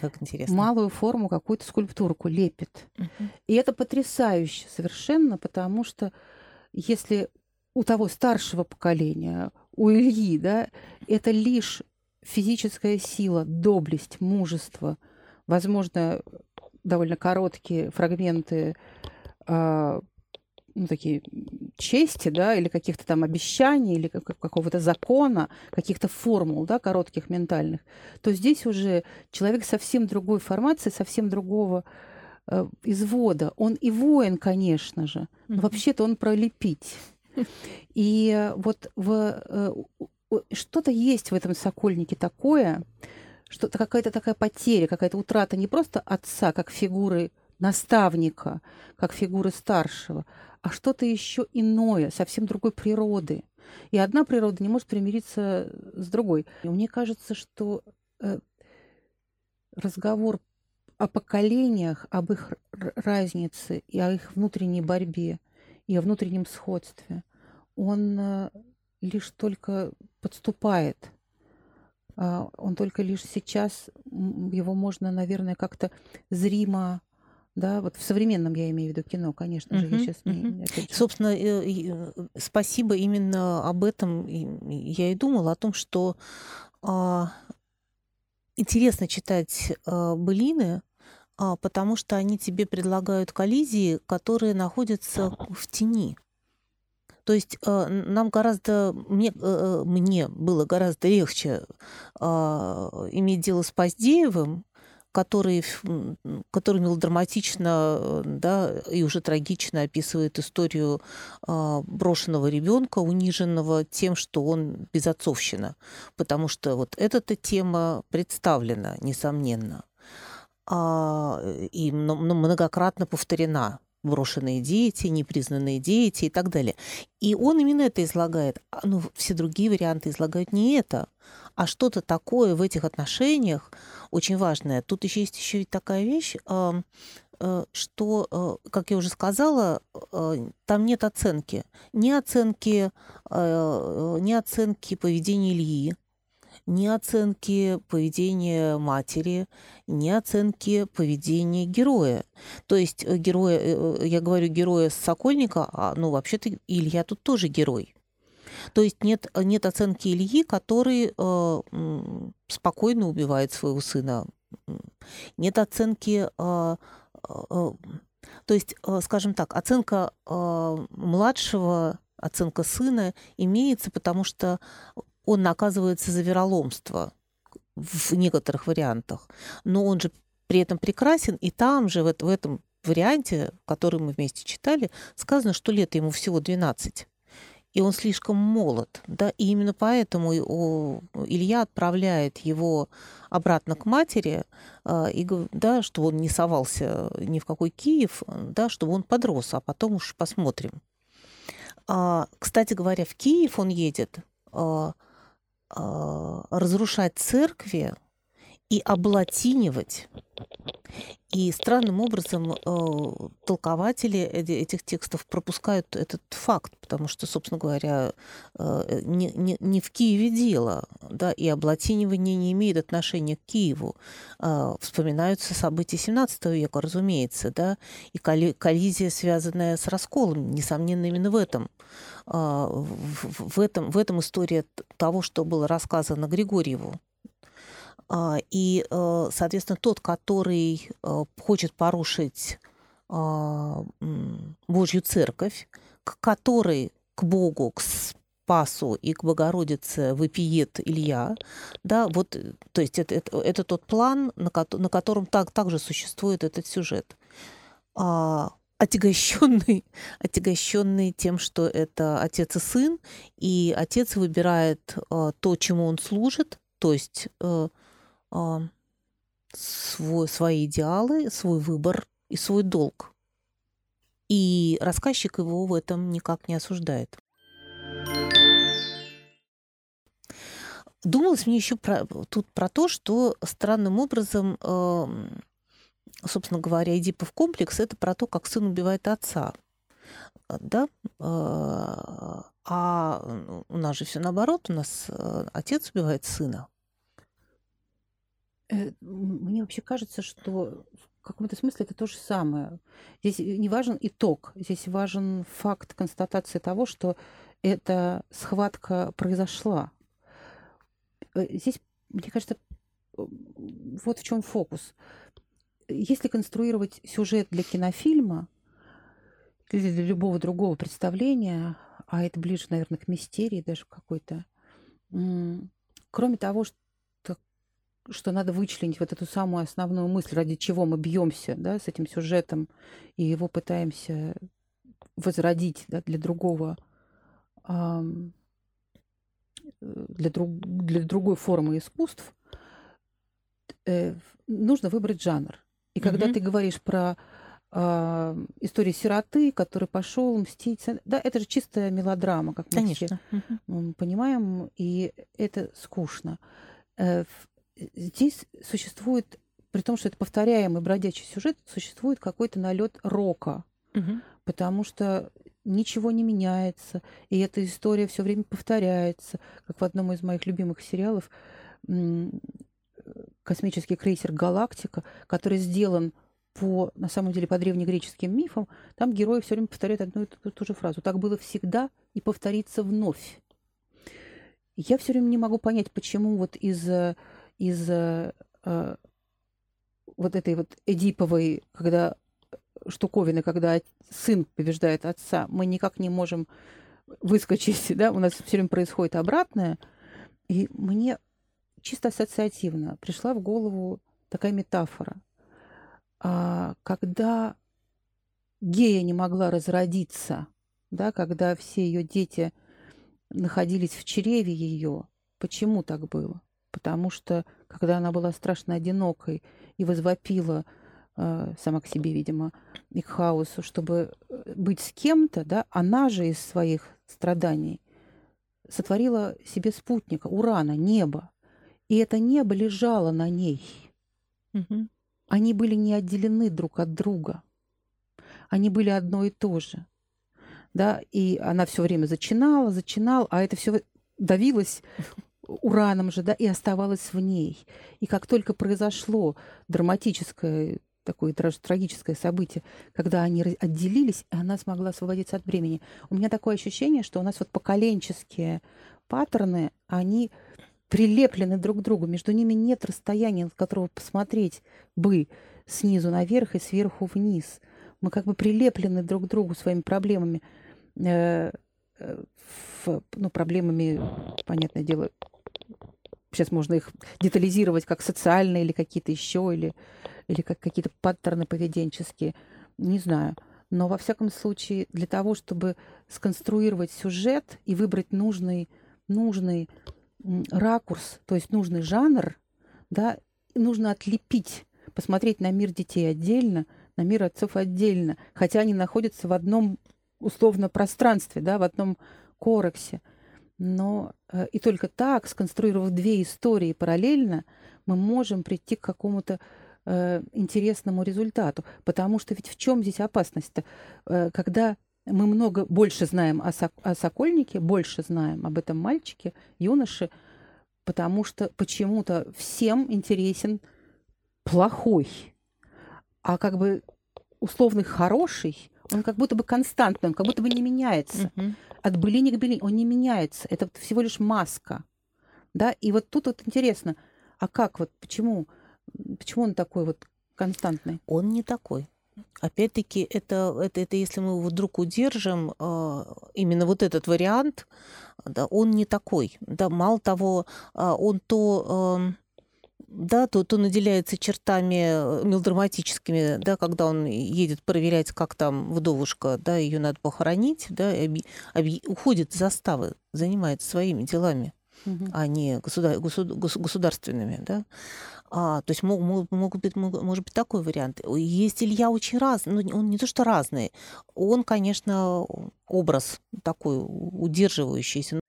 Как интересно. Малую форму, какую-то скульптурку лепит. Угу. И это потрясающе совершенно, потому что если у того старшего поколения, у Ильи, да, это лишь физическая сила, доблесть, мужество, возможно, довольно короткие фрагменты э, ну, такие чести, да, или каких-то там обещаний, или как, какого-то закона, каких-то формул, да, коротких ментальных, то здесь уже человек совсем другой формации, совсем другого э, извода. Он и воин, конечно же, но mm-hmm. вообще-то он пролепить. И вот в э, что-то есть в этом сокольнике такое, что-то какая-то такая потеря, какая-то утрата не просто отца как фигуры наставника, как фигуры старшего, а что-то еще иное, совсем другой природы. И одна природа не может примириться с другой. И мне кажется, что э, разговор о поколениях, об их разнице и о их внутренней борьбе и о внутреннем сходстве, он э, лишь только подступает. А, он только лишь сейчас, его можно, наверное, как-то зримо да, вот в современном я имею в виду кино, конечно же, uh-huh, я сейчас не... Uh-huh. Собственно, э, спасибо именно об этом я и думала, о том, что а, интересно читать а, былины, потому что они тебе предлагают коллизии, которые находятся в тени. То есть э, нам гораздо, мне, э, э, мне было гораздо легче а, иметь дело с Поздеевым, который, который мелодраматично да, и уже трагично описывает историю а, брошенного ребенка, униженного тем, что он безотцовщина. Потому что вот эта тема представлена, несомненно, а, и многократно повторена брошенные дети, непризнанные дети и так далее. И он именно это излагает. А, ну, все другие варианты излагают не это, а что-то такое в этих отношениях очень важное. Тут еще есть еще такая вещь, э, что, э, как я уже сказала, э, там нет оценки. Ни оценки, ни оценки поведения Ильи, ни оценки поведения матери, ни оценки поведения героя. То есть э, героя, э, э, я говорю героя Сокольника, а ну вообще-то Илья тут тоже герой. То есть нет, нет оценки Ильи, который э, спокойно убивает своего сына. Нет оценки... Э, э, то есть, скажем так, оценка младшего, оценка сына имеется, потому что он наказывается за вероломство в некоторых вариантах. Но он же при этом прекрасен, и там же, в, этом варианте, который мы вместе читали, сказано, что лет ему всего 12 и он слишком молод, да, и именно поэтому Илья отправляет его обратно к матери, а, да, чтобы он не совался ни в какой Киев, да, чтобы он подрос, а потом уж посмотрим. А, кстати говоря, в Киев он едет а, разрушать церкви и облатинивать. И странным образом э, толкователи этих текстов пропускают этот факт, потому что, собственно говоря, э, не, не, не в Киеве дело, да, и облатинивание не имеет отношения к Киеву. Э, вспоминаются события XVII века, разумеется, да, и коллизия, связанная с расколом, несомненно, именно в этом. Э, в, в, этом, в этом история того, что было рассказано Григорьеву. А, и, э, соответственно, тот, который э, хочет порушить а, Божью церковь, к которой, к Богу, к Спасу и к Богородице выпиет Илья, да, вот, э, то есть это, это, это тот план, на, ко- на котором так, также существует этот сюжет. А, отягощенный, отягощенный тем, что это отец и сын, и отец выбирает а, то, чему он служит, то есть свой, свои идеалы, свой выбор и свой долг. И рассказчик его в этом никак не осуждает. Думалось мне еще про, тут про то, что странным образом, э, собственно говоря, Эдипов комплекс это про то, как сын убивает отца. Да? Э, а у нас же все наоборот, у нас э, отец убивает сына. Э, мне вообще кажется, что в каком-то смысле это то же самое. Здесь не важен итог, здесь важен факт констатации того, что эта схватка произошла. Э, здесь, мне кажется, вот в чем фокус. Если конструировать сюжет для кинофильма или для любого другого представления, а это ближе, наверное, к мистерии даже какой-то, кроме того, что что надо вычленить вот эту самую основную мысль, ради чего мы бьемся да, с этим сюжетом и его пытаемся возродить да, для другого, для, друг, для другой формы искусств, э, нужно выбрать жанр. И mm-hmm. когда ты говоришь про э, историю сироты, который пошел мстить, да, это же чистая мелодрама, как мы Конечно. все mm-hmm. понимаем, и это скучно. Э, здесь существует, при том, что это повторяемый бродячий сюжет, существует какой-то налет рока. Угу. Потому что ничего не меняется, и эта история все время повторяется, как в одном из моих любимых сериалов космический крейсер Галактика, который сделан по, на самом деле, по древнегреческим мифам, там герои все время повторяют одну и ту, ту же фразу. Так было всегда и повторится вновь. Я все время не могу понять, почему вот из из э, э, вот этой вот эдиповой, когда штуковины, когда сын побеждает отца, мы никак не можем выскочить, да, у нас все время происходит обратное. И мне чисто ассоциативно пришла в голову такая метафора. А, когда гея не могла разродиться, да, когда все ее дети находились в чреве ее, почему так было? Потому что, когда она была страшно одинокой и возвопила э, сама к себе, видимо, и к хаосу, чтобы э, быть с кем-то, да, она же из своих страданий сотворила себе спутника, Урана, небо. И это небо лежало на ней. Угу. Они были не отделены друг от друга. Они были одно и то же. Да, и она все время зачинала, зачинала, а это все давилось ураном же, да, и оставалась в ней. И как только произошло драматическое такое трагическое событие, когда они отделились, она смогла освободиться от бремени. У меня такое ощущение, что у нас вот поколенческие паттерны, они прилеплены друг к другу. Между ними нет расстояния, от которого посмотреть бы снизу наверх и сверху вниз. Мы как бы прилеплены друг к другу своими проблемами. Э, э, ну, проблемами, понятное дело, сейчас можно их детализировать как социальные или какие-то еще, или, или как какие-то паттерны поведенческие, не знаю. Но во всяком случае, для того, чтобы сконструировать сюжет и выбрать нужный, нужный ракурс, то есть нужный жанр, да, нужно отлепить, посмотреть на мир детей отдельно, на мир отцов отдельно, хотя они находятся в одном условно пространстве, да, в одном корексе. Но э, и только так, сконструировав две истории параллельно, мы можем прийти к какому-то э, интересному результату. Потому что ведь в чем здесь опасность-то? Э, когда мы много больше знаем о, сок, о Сокольнике, больше знаем об этом мальчике, юноше, потому что почему-то всем интересен плохой. А как бы условный хороший, он как будто бы константный, он как будто бы не меняется. Мгм. От былини к былине он не меняется. Это вот всего лишь маска. Да? И вот тут вот интересно, а как вот, почему, почему он такой вот константный? Он не такой. Опять-таки, это, это, это если мы вдруг удержим, а, именно вот этот вариант, да, он не такой. Да, мало того, а, он то, ам, да, то, то наделяется чертами э, мелодраматическими, да, когда он едет проверять, как там вдовушка, да, ее надо похоронить, да, и объ- объ- уходит с заставы, занимается своими делами Мгм. а не государ- госу- гос- государственными, да. А, то есть мог, мог- могут быть, мог- может быть такой вариант. Есть Илья очень разный, ну, он не то что разный, он, конечно, образ такой удерживающийся.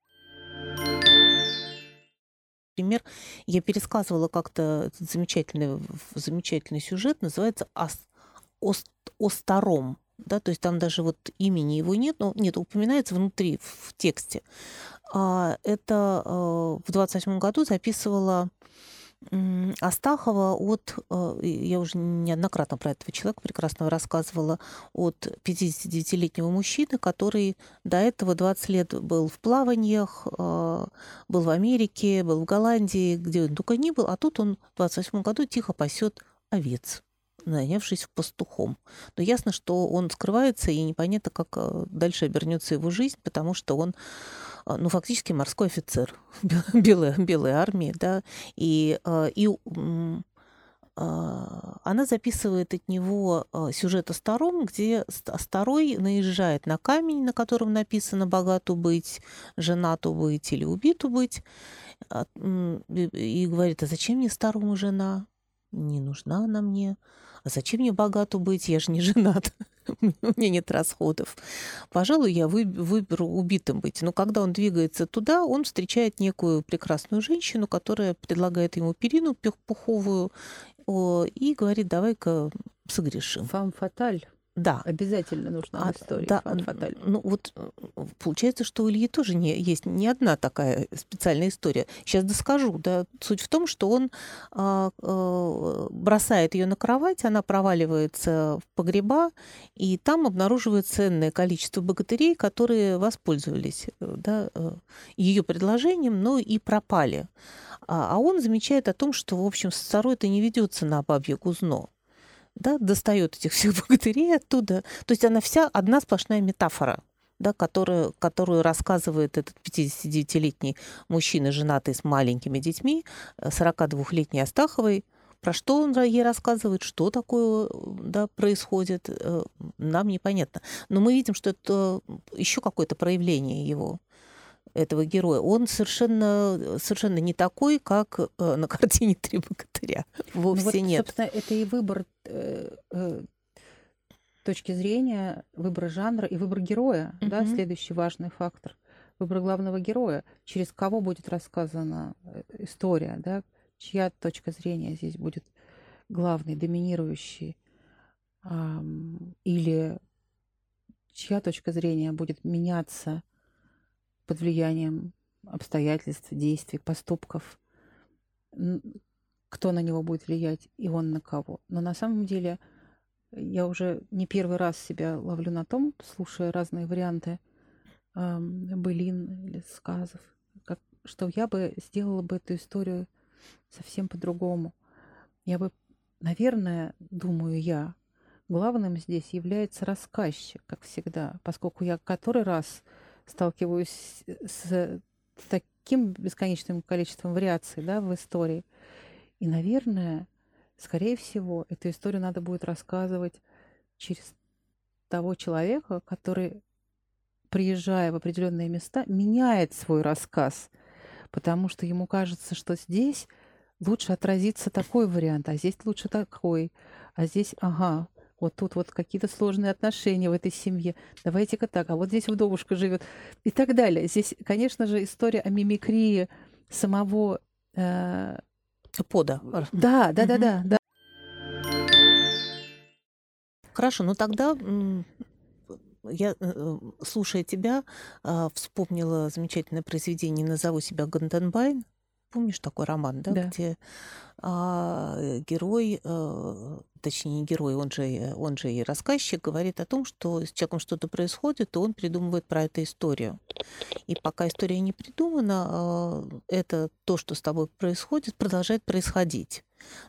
Например, я пересказывала как-то замечательный, замечательный сюжет, называется «Ос- Ост- «Остором». Да, то есть там даже вот имени его нет, но нет, упоминается внутри, в в тексте. А, Это э, в 28 году записывала Астахова от, э, я уже неоднократно про этого человека прекрасного рассказывала, от 59-летнего мужчины, который до этого 20 лет был в плаваниях, э, был в Америке, был в Голландии, где он только не был, а тут он в 28 году тихо пасет овец нанявшись пастухом. Но ясно, что он скрывается, и непонятно, как э, дальше обернется его жизнь, потому что он а, ну, фактически морской офицер белой, белой армии, да, и, а, и а, она записывает от него сюжет о Старом, где Ст- Старой наезжает на камень, на котором написано «богату быть», «женату быть» или «убиту быть», и говорит, а зачем мне Старому жена? Не нужна она мне. А зачем мне богату быть? Я же не женат. У меня нет расходов. Пожалуй, я вы- выберу убитым быть. Но когда он двигается туда, он встречает некую прекрасную женщину, которая предлагает ему перину пух- пуховую о, и говорит, давай-ка согрешим. Фам фаталь. Да. Обязательно нужна А, в истории. да, фаталь. ну вот э, получается, что у Ильи тоже не, есть не одна такая специальная история. Сейчас доскажу. Да. Суть в том, что он а, э, бросает ее на кровать, она проваливается в погреба, и там обнаруживает ценное количество богатырей, которые воспользовались э, да, ее предложением, но и пропали. А, а он замечает о том, что, в общем, второй-то не ведется на бабье гузно да, достает этих всех богатырей оттуда. То есть она вся одна сплошная метафора, да, которую, которую рассказывает этот 59-летний мужчина, женатый с маленькими детьми, э, 42-летней Астаховой. Про что он ей рассказывает, что такое да, происходит, э, нам непонятно. Но мы видим, что это еще какое-то проявление его этого героя. Он совершенно, совершенно не такой, как э, на картине «Три богатыря». Ну Вовсе вот, нет. собственно, это и выбор э, э, точки зрения, выбор жанра и выбор героя, да, Мгм. следующий важный фактор. Выбор главного героя, через кого будет рассказана э, история, да, чья точка зрения здесь будет главной, доминирующей, ам, или чья точка зрения будет меняться под влиянием обстоятельств, действий, поступков. Кто на него будет влиять и он на кого. Но на самом деле я уже не первый раз себя ловлю на том, слушая разные варианты ам, былин или сказов, как, что я бы сделала бы эту историю совсем по-другому. Я бы, наверное, думаю я, главным здесь является рассказчик, как всегда, поскольку я который раз сталкиваюсь с таким бесконечным количеством вариаций да, в истории. И, наверное, скорее всего, эту историю надо будет рассказывать через того человека, который, приезжая в определенные места, меняет свой рассказ, потому что ему кажется, что здесь лучше отразится такой вариант, а здесь лучше такой, а здесь, ага, вот тут вот какие-то сложные отношения в этой семье. Давайте-ка так, а вот здесь вдовушка живет и так далее. Здесь, конечно же, история о мимикрии самого э, Пода. Да, да, да, да, да. Хорошо, ну тогда я, э, слушая тебя, а, вспомнила замечательное произведение «Назову себя Ганденбайн». Помнишь такой роман, да, Да. где а, герой, э, точнее не герой, он же, э, он же и рассказчик, говорит о том, что с человеком что-то происходит, то он придумывает про это историю. И пока история не придумана, а, это то, что с тобой происходит, продолжает происходить.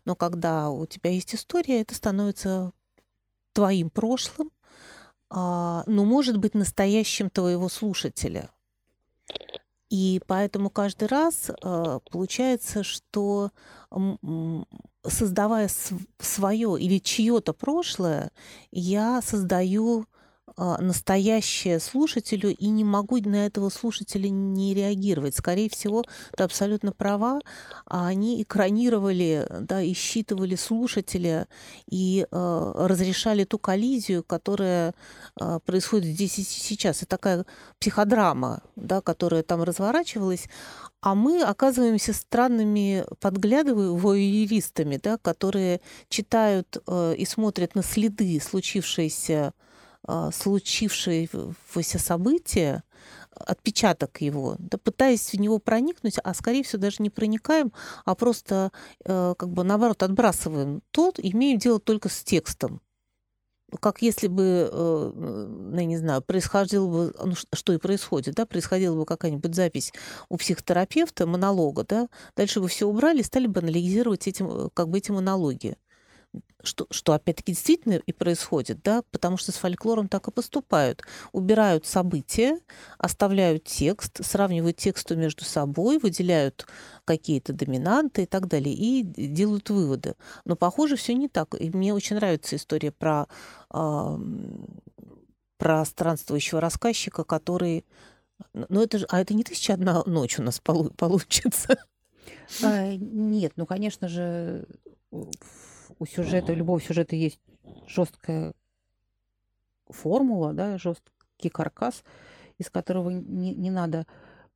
Но когда у тебя есть история, это становится твоим прошлым, а, но может быть настоящим твоего слушателя. И поэтому каждый раз а, получается, что создавая свое или чье-то прошлое, я создаю настоящее слушателю и не могу на этого слушателя не реагировать. Скорее всего, ты абсолютно права. а Они экранировали, да, и считывали слушателя и э, разрешали ту коллизию, которая э, происходит здесь и сейчас. Это такая психодрама, да, которая там разворачивалась. А мы оказываемся странными подглядывающими, да, которые читают э, и смотрят на следы случившейся а, случившееся событие, отпечаток его, да, пытаясь в него проникнуть, а скорее всего даже не проникаем, а просто э, как бы наоборот отбрасываем тот, имеем дело только с текстом. Как если бы, э, ну, я не знаю, происходило бы, ну, что и происходит, да, происходила бы какая-нибудь запись у психотерапевта, монолога, да, дальше бы все убрали, стали бы анализировать эти, как бы эти монологи что, что опять-таки действительно и происходит, да, потому что с фольклором так и поступают. Убирают события, оставляют текст, сравнивают тексты между собой, выделяют какие-то доминанты и так далее, и делают выводы. Но, похоже, все не так. И мне очень нравится история про, э, про странствующего рассказчика, который... Ну, это же... А это не тысяча одна ночь у нас получится. А, нет, ну, конечно же, у сюжета, у любого сюжета есть жесткая формула, да, жесткий каркас, из которого не, не надо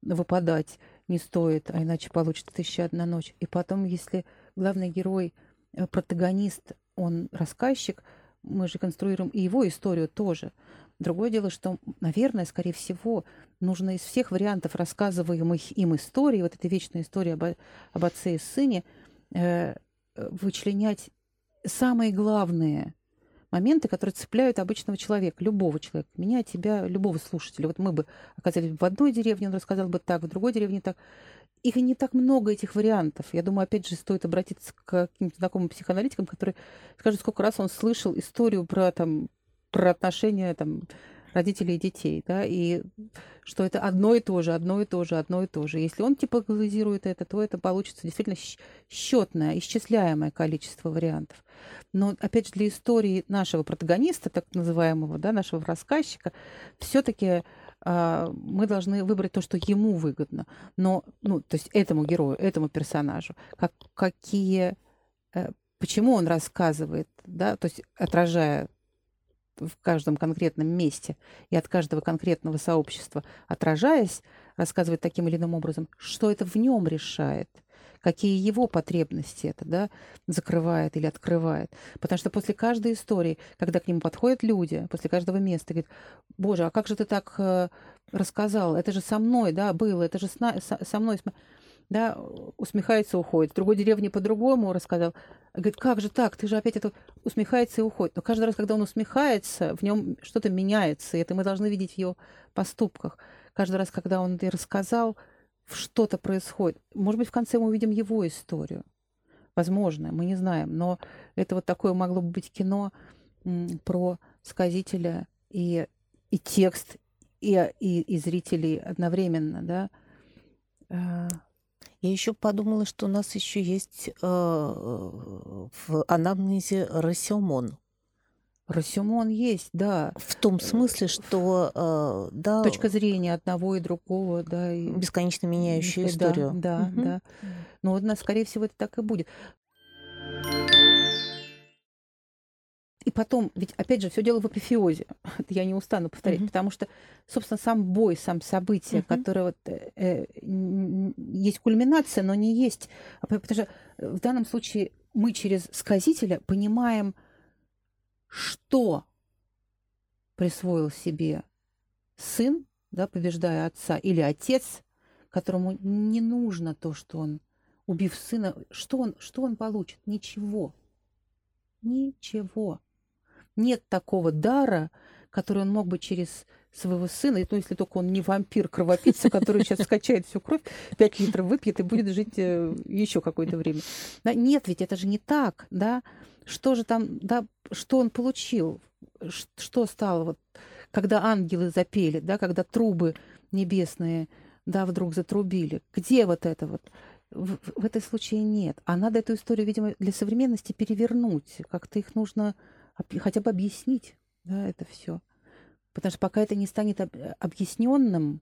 выпадать, не стоит, а иначе получится тысяча одна ночь. И потом, если главный герой, э, протагонист, он рассказчик, мы же конструируем и его историю тоже. Другое дело, что, наверное, скорее всего, нужно из всех вариантов рассказываемых им историй, вот эта вечная история об, об отце и сыне, э, вычленять самые главные моменты, которые цепляют обычного человека, любого человека, меня, тебя, любого слушателя. Вот мы бы оказались в одной деревне, он рассказал бы так, в другой деревне так. Их не так много, этих вариантов. Я думаю, опять же, стоит обратиться к каким-то знакомым психоаналитикам, которые скажут, сколько раз он слышал историю про, там, про отношения там, родителей и детей, да, и что это одно и то же, одно и то же, одно и то же. Если он типологизирует это, то это получится действительно счетное, исчисляемое количество вариантов. Но, опять же, для истории нашего протагониста, так называемого, да, нашего рассказчика, все-таки а, мы должны выбрать то, что ему выгодно. Но, ну, то есть этому герою, этому персонажу, как, какие, э, почему он рассказывает, да, то есть отражая в каждом конкретном месте и от каждого конкретного сообщества, отражаясь, рассказывает таким или иным образом, что это в нем решает, какие его потребности это да, закрывает или открывает. Потому что после каждой истории, когда к нему подходят люди, после каждого места, говорит, боже, а как же ты так э, рассказал? Это же со мной, да, было, это же со, со мной да, усмехается, уходит. В другой деревне по-другому рассказал. Говорит, как же так? Ты же опять это усмехается и уходит. Но каждый раз, когда он усмехается, в нем что-то меняется, и это мы должны видеть в его поступках. Каждый раз, когда он рассказал, что-то происходит. Может быть, в конце мы увидим его историю. Возможно, мы не знаем. Но это вот такое могло бы быть кино про сказителя и, и текст, и, и, и зрителей одновременно, да. Я еще подумала, что у нас еще есть э, в анамнезе Расселмон. Расселмон есть, да. В том смысле, что э, да, точка зрения одного и другого, да, и бесконечно меняющую да, историю. Да, угу. да. Но, скорее всего, это так и будет. И потом, ведь опять же, все дело в апофеозе. Это я не устану повторять, mm-hmm. потому что, собственно, сам бой, сам событие, mm-hmm. которое вот, э, э, есть кульминация, но не есть. Потому что в данном случае мы через сказителя понимаем, что присвоил себе сын, да, побеждая отца, или отец, которому не нужно то, что он, убив сына, что он, что он получит? Ничего. Ничего. Нет такого дара, который он мог бы через своего сына, ну, если только он не вампир, кровопийца, который сейчас скачает всю кровь, 5 литров выпьет и будет жить э, еще какое-то время. Да, нет, ведь это же не так, да? Что же там, да, что он получил? Что стало, вот, когда ангелы запели, да, когда трубы небесные, да, вдруг затрубили? Где вот это вот? В, в этой случае нет. А надо эту историю, видимо, для современности перевернуть. Как-то их нужно хотя бы объяснить, да, это все. Потому что пока это не станет об, объясненным,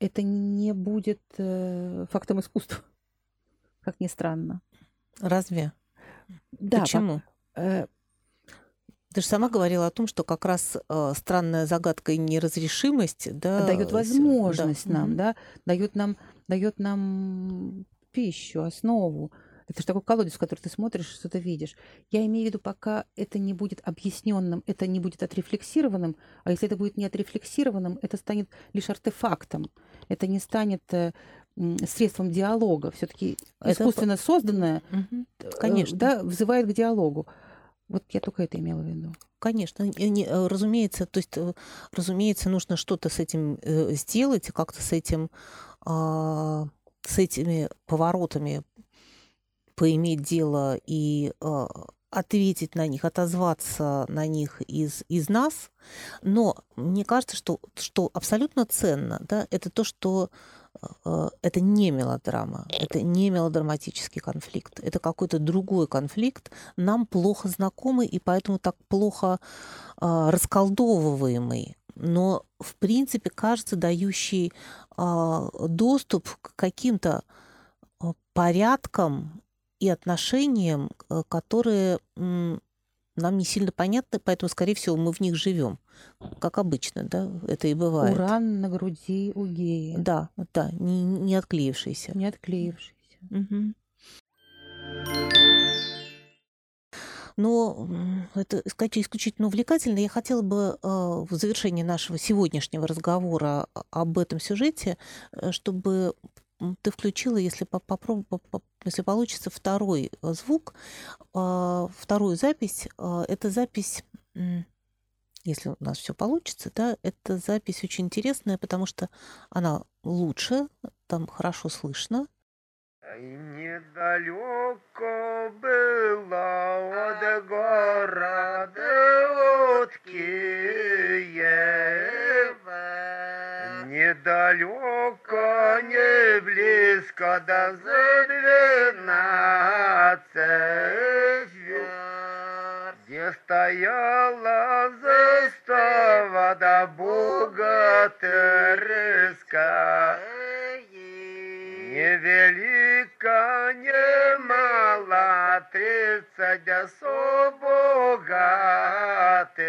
это не будет э, фактом искусства, как ни странно. Разве? Да. Почему? По, э, ты же сама говорила о том, что как раз э, странная загадка и неразрешимость да, дает возможность да. нам, да, дает нам, дает нам пищу, основу. Это же такой колодец, в который ты смотришь, что-то видишь. Я имею в виду, пока это не будет объясненным, это не будет отрефлексированным, а если это будет не отрефлексированным, это станет лишь артефактом. Это не станет э, средством диалога. Все-таки искусственно созданное, угу. конечно, да, взывает к диалогу. Вот я только это имела в виду. Конечно, не, э, разумеется, то есть, разумеется, нужно что-то с этим сделать и как-то с этим, а, с этими поворотами поиметь дело и э, ответить на них, отозваться на них из, из нас. Но мне кажется, что, что абсолютно ценно, да, это то, что э, это не мелодрама, это не мелодраматический конфликт, это какой-то другой конфликт, нам плохо знакомый и поэтому так плохо э, расколдовываемый но в принципе кажется дающий э, доступ к каким-то порядкам и отношениям, э, которые нам не сильно понятны, поэтому, скорее всего, мы в них живем. Как обычно, да, это и бывает. Уран на груди у гея. Да, да, не, не отклеившийся. Не отклеившийся. Угу. Но это, сказать, исключительно увлекательно. Я хотела бы э, в завершении нашего сегодняшнего разговора об этом сюжете, э, чтобы ты включила, если, попроб... если получится, второй э, звук, а, вторую запись. А, это запись, если у нас все получится, да, это запись очень интересная, потому что она лучше, там хорошо слышно. Недалеко было от города от Киева, недалеко, не близко, да за двенадцать где стояла застава, да богатырская, невелика, не мала, тридцать особо богатых.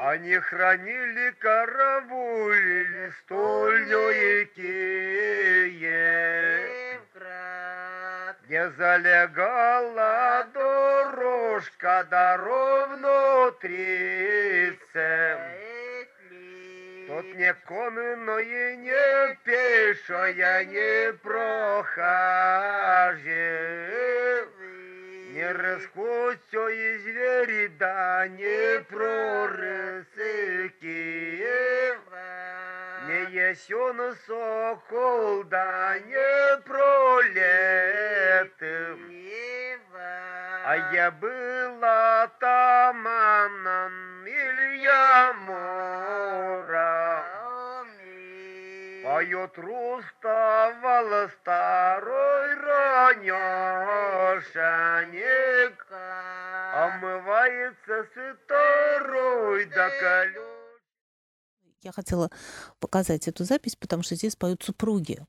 Они хранили караулили стольную Киев, где залегала дорожка, да внутри Тут не конное, не пешая, не прохожий, не и звери, да не прорысыки. Не есен сокол, да не пролеты. А я была таманом Илья Мора. Поет руставал старой ранешенек, Омывается сыторой до колес. Я хотела показать эту запись, потому что здесь поют супруги.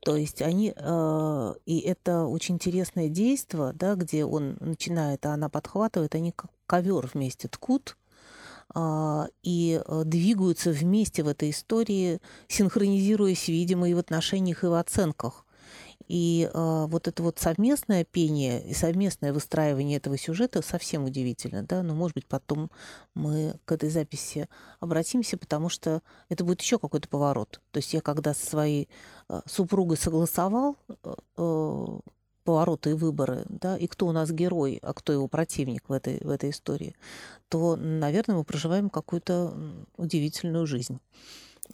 То есть они, э, и это очень интересное действие, да, где он начинает, а она подхватывает, они как ковер вместе ткут, и э, двигаются вместе в этой истории, синхронизируясь, видимо, и в отношениях, и в оценках. И э, вот это вот совместное пение и совместное выстраивание этого сюжета совсем удивительно, да, но, может быть, потом мы к этой записи обратимся, потому что это будет еще какой-то поворот. То есть я когда со своей э, супругой согласовал э, повороты и выборы, да, и кто у нас герой, а кто его противник в этой, в этой истории, то, наверное, мы проживаем какую-то удивительную жизнь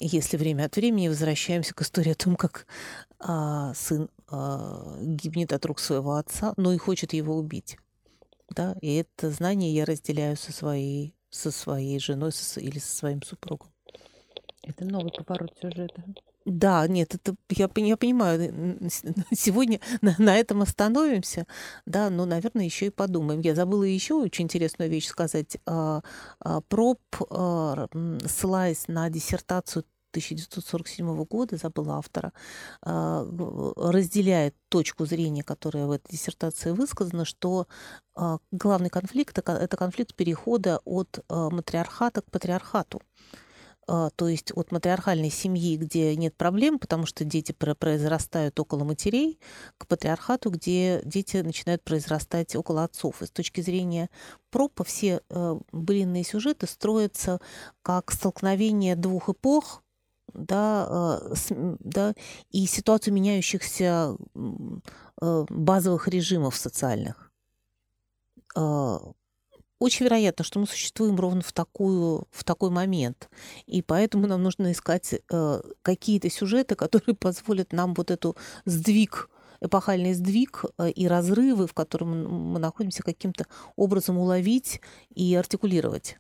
если время от времени возвращаемся к истории о том, как а, сын а, гибнет от рук своего отца, но и хочет его убить. Да? И это знание я разделяю со своей, со своей женой со, или со своим супругом. Это новый поворот сюжета. Да, нет, это я, я понимаю. Сегодня на, на этом остановимся, да, но, наверное, еще и подумаем. Я забыла еще очень интересную вещь сказать. А, а, проб, а, ссылаясь на диссертацию 1947 года, забыла автора, а, разделяет точку зрения, которая в этой диссертации высказана, что главный конфликт – это конфликт перехода от матриархата к патриархату. А, то есть от матриархальной семьи, где нет проблем, потому что дети произрастают около матерей, к патриархату, где дети начинают произрастать около отцов. И с точки зрения пропа все э, былинные сюжеты строятся как столкновение двух эпох, да, э, да, и ситуацию меняющихся э, базовых режимов социальных очень вероятно, что мы существуем ровно в, такую, в такой момент. И поэтому нам нужно искать э, какие-то сюжеты, которые позволят нам вот эту сдвиг, эпохальный сдвиг э, и разрывы, в котором мы находимся, каким-то образом уловить и артикулировать.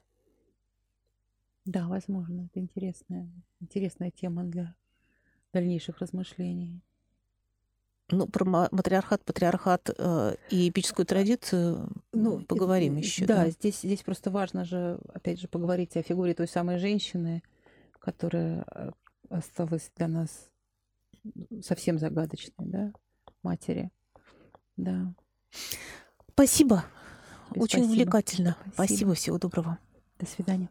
Да, возможно, это интересная, интересная тема для дальнейших размышлений. Ну, про матриархат, патриархат э, и эпическую традицию ну, поговорим и, еще. Да, да, Здесь, здесь просто важно же, опять же, поговорить о фигуре той самой женщины, которая э, осталась для нас совсем загадочной, да, матери. Да. Спасибо. Без Очень спасибо. увлекательно. Спасибо. спасибо. Всего доброго. До свидания.